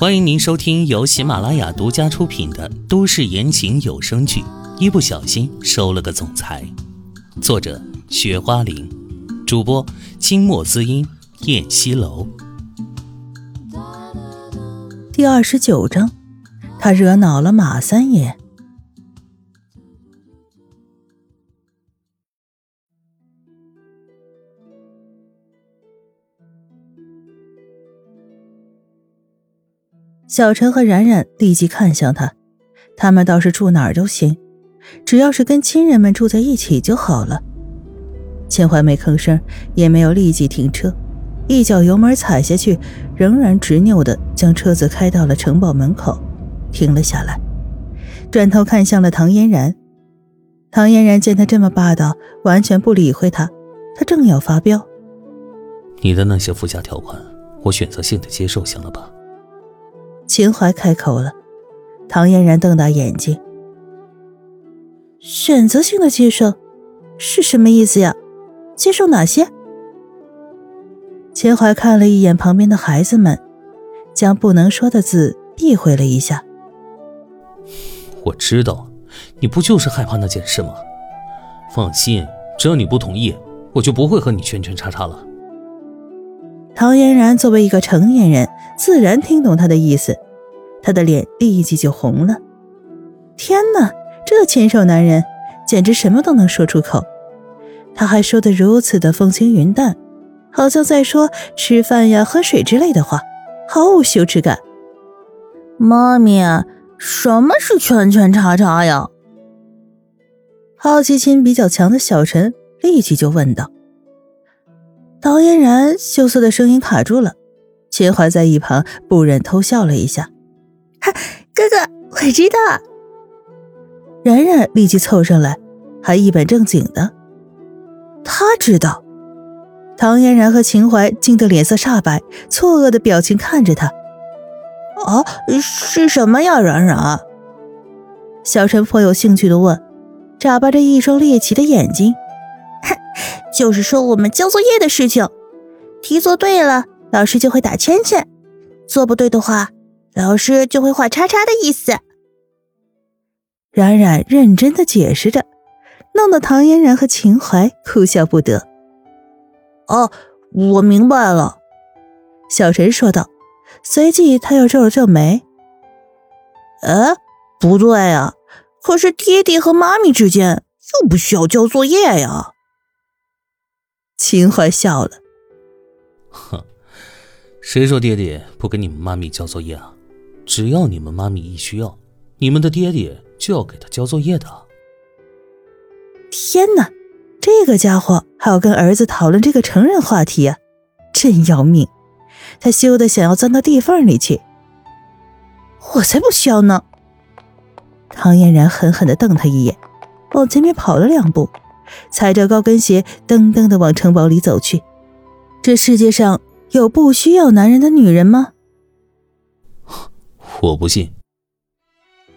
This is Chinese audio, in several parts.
欢迎您收听由喜马拉雅独家出品的都市言情有声剧《一不小心收了个总裁》，作者：雪花玲，主播：清墨滋音、燕西楼。第二十九章，他惹恼了马三爷。小陈和冉冉立即看向他，他们倒是住哪儿都行，只要是跟亲人们住在一起就好了。秦淮没吭声，也没有立即停车，一脚油门踩下去，仍然执拗的将车子开到了城堡门口，停了下来，转头看向了唐嫣然。唐嫣然见他这么霸道，完全不理会他，他正要发飙：“你的那些附加条款，我选择性的接受，行了吧？”秦淮开口了，唐嫣然瞪大眼睛：“选择性的接受，是什么意思呀？接受哪些？”秦淮看了一眼旁边的孩子们，将不能说的字避讳了一下：“我知道，你不就是害怕那件事吗？放心，只要你不同意，我就不会和你圈圈叉叉了。”唐嫣然作为一个成年人，自然听懂他的意思，他的脸立即就红了。天哪，这禽兽男人简直什么都能说出口，他还说的如此的风轻云淡，好像在说吃饭呀、喝水之类的话，毫无羞耻感。妈咪，什么是圈圈叉叉呀？好奇心比较强的小陈立即就问道。唐嫣然羞涩的声音卡住了，秦淮在一旁不忍偷笑了一下：“哈，哥哥，我知道。”冉冉立即凑上来，还一本正经的：“他知道。”唐嫣然和秦淮惊得脸色煞白，错愕的表情看着他：“啊，是什么呀，冉冉？”小陈颇有兴趣的问，眨巴着一双猎奇的眼睛。就是说我们交作业的事情，题做对了，老师就会打圈圈；做不对的话，老师就会画叉叉的意思。冉冉认真的解释着，弄得唐嫣然和秦淮哭笑不得。哦，我明白了，小陈说道，随即他又皱了皱眉。哎，不对呀，可是爹爹和妈咪之间又不需要交作业呀。秦淮笑了，哼，谁说爹爹不给你们妈咪交作业啊？只要你们妈咪一需要，你们的爹爹就要给他交作业的。天哪，这个家伙还要跟儿子讨论这个成人话题啊，真要命！他羞得想要钻到地缝里去。我才不需要呢！唐嫣然狠狠的瞪他一眼，往前面跑了两步。踩着高跟鞋，噔噔的往城堡里走去。这世界上有不需要男人的女人吗？我不信。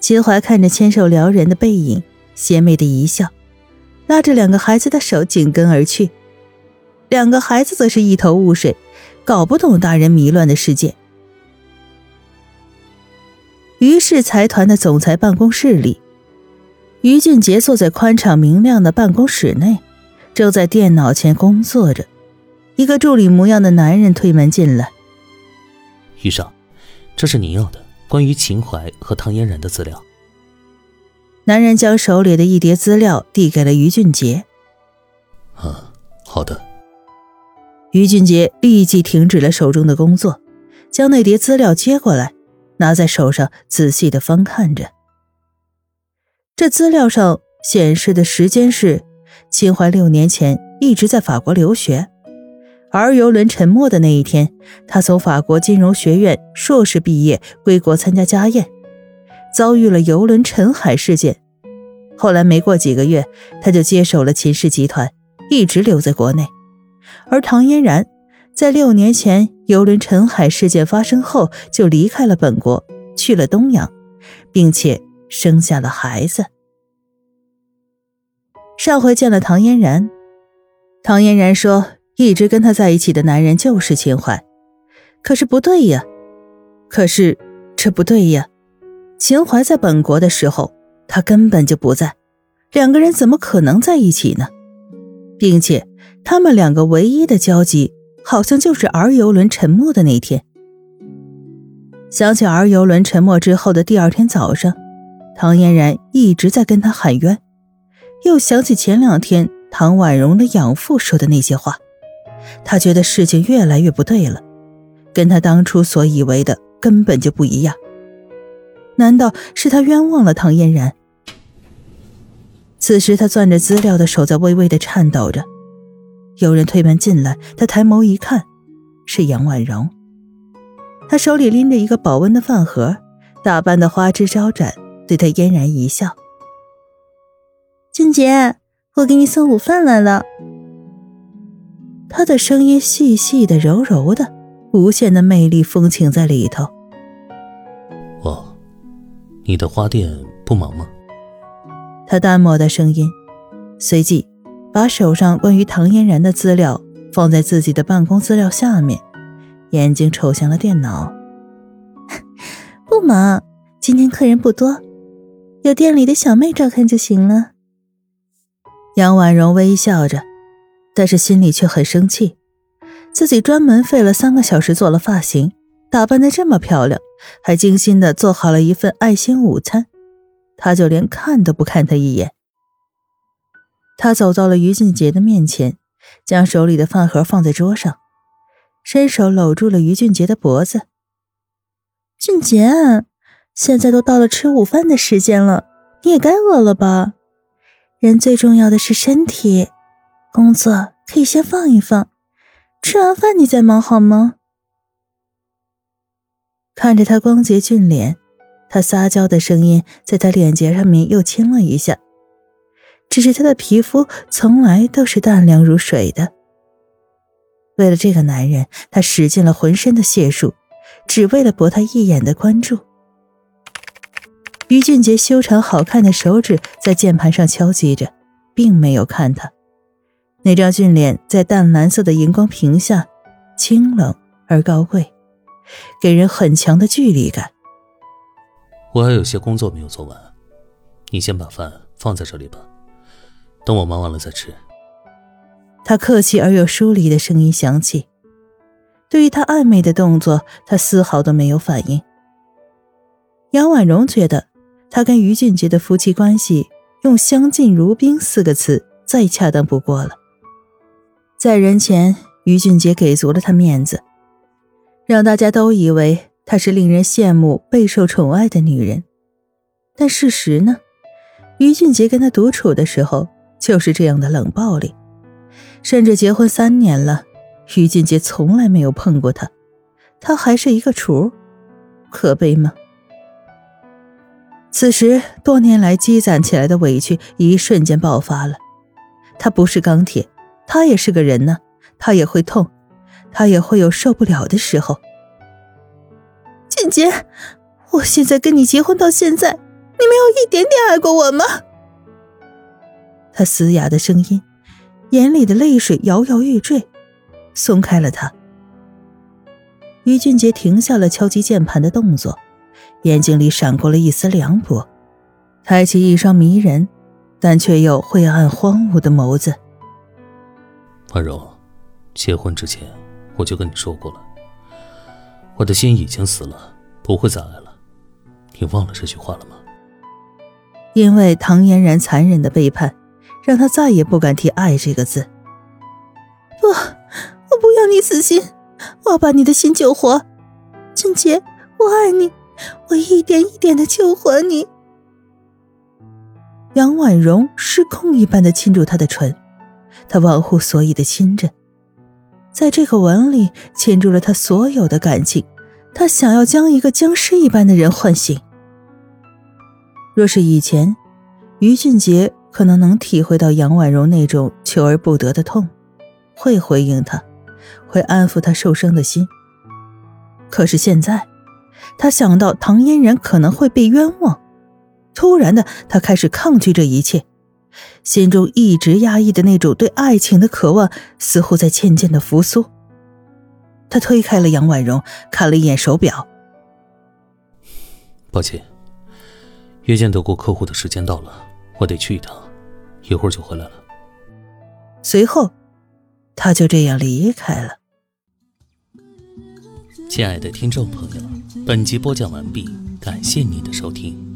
秦淮看着牵手撩人的背影，邪魅的一笑，拉着两个孩子的手紧跟而去。两个孩子则是一头雾水，搞不懂大人迷乱的世界。于是财团的总裁办公室里。于俊杰坐在宽敞明亮的办公室内，正在电脑前工作着。一个助理模样的男人推门进来：“于少，这是您要的关于秦淮和唐嫣然的资料。”男人将手里的一叠资料递给了于俊杰。“啊，好的。”于俊杰立即停止了手中的工作，将那叠资料接过来，拿在手上仔细的翻看着。这资料上显示的时间是秦淮六年前一直在法国留学，而游轮沉没的那一天，他从法国金融学院硕士毕业归国参加家宴，遭遇了游轮沉海事件。后来没过几个月，他就接手了秦氏集团，一直留在国内。而唐嫣然在六年前游轮沉海事件发生后就离开了本国，去了东洋，并且。生下了孩子。上回见了唐嫣然，唐嫣然说，一直跟他在一起的男人就是秦淮。可是不对呀，可是这不对呀，秦淮在本国的时候，他根本就不在，两个人怎么可能在一起呢？并且他们两个唯一的交集，好像就是儿游轮沉没的那天。想起儿游轮沉没之后的第二天早上，唐嫣然一直在跟他喊冤，又想起前两天唐婉容的养父说的那些话，他觉得事情越来越不对了，跟他当初所以为的根本就不一样。难道是他冤枉了唐嫣然？此时他攥着资料的手在微微的颤抖着。有人推门进来，他抬眸一看，是杨婉容。他手里拎着一个保温的饭盒，打扮的花枝招展，对他嫣然一笑：“俊杰，我给你送午饭来了。”他的声音细细的、柔柔的，无限的魅力风情在里头。哦，你的花店不忙吗？他淡漠的声音，随即把手上关于唐嫣然的资料放在自己的办公资料下面。眼睛瞅向了电脑，不忙，今天客人不多，有店里的小妹照看就行了。杨婉容微笑着，但是心里却很生气，自己专门费了三个小时做了发型，打扮的这么漂亮，还精心的做好了一份爱心午餐，他就连看都不看他一眼。他走到了于俊杰的面前，将手里的饭盒放在桌上。伸手搂住了于俊杰的脖子。俊杰，现在都到了吃午饭的时间了，你也该饿了吧？人最重要的是身体，工作可以先放一放，吃完饭你再忙好吗？看着他光洁俊脸，他撒娇的声音在他脸颊上面又亲了一下。只是他的皮肤从来都是淡凉如水的。为了这个男人，他使尽了浑身的解数，只为了博他一眼的关注。于俊杰修长好看的手指在键盘上敲击着，并没有看他。那张俊脸在淡蓝色的荧光屏下，清冷而高贵，给人很强的距离感。我还有些工作没有做完，你先把饭放在这里吧，等我忙完了再吃。他客气而又疏离的声音响起，对于他暧昧的动作，他丝毫都没有反应。杨婉容觉得，他跟于俊杰的夫妻关系用“相敬如宾”四个字再恰当不过了。在人前，于俊杰给足了他面子，让大家都以为她是令人羡慕、备受宠爱的女人。但事实呢？于俊杰跟他独处的时候，就是这样的冷暴力。甚至结婚三年了，于俊杰从来没有碰过她，她还是一个雏，可悲吗？此时，多年来积攒起来的委屈一瞬间爆发了。他不是钢铁，他也是个人呢，他也会痛，他也会有受不了的时候。俊杰，我现在跟你结婚到现在，你没有一点点爱过我吗？他嘶哑的声音。眼里的泪水摇摇欲坠，松开了他。于俊杰停下了敲击键盘的动作，眼睛里闪过了一丝凉薄，抬起一双迷人，但却又晦暗荒芜的眸子。婉柔，结婚之前我就跟你说过了，我的心已经死了，不会再爱了。你忘了这句话了吗？因为唐嫣然残忍的背叛。让他再也不敢提“爱”这个字。不，我不要你死心，我要把你的心救活。俊杰，我爱你，我一点一点的救活你。杨婉容失控一般的亲住他的唇，他忘乎所以的亲着，在这个吻里倾注了他所有的感情，他想要将一个僵尸一般的人唤醒。若是以前，于俊杰。可能能体会到杨婉容那种求而不得的痛，会回应他，会安抚他受伤的心。可是现在，他想到唐嫣然可能会被冤枉，突然的，他开始抗拒这一切，心中一直压抑的那种对爱情的渴望，似乎在渐渐的复苏。他推开了杨婉容，看了一眼手表，抱歉，约见德国客户的时间到了，我得去一趟，一会儿就回来了。随后，他就这样离开了。亲爱的听众朋友，本集播讲完毕，感谢你的收听。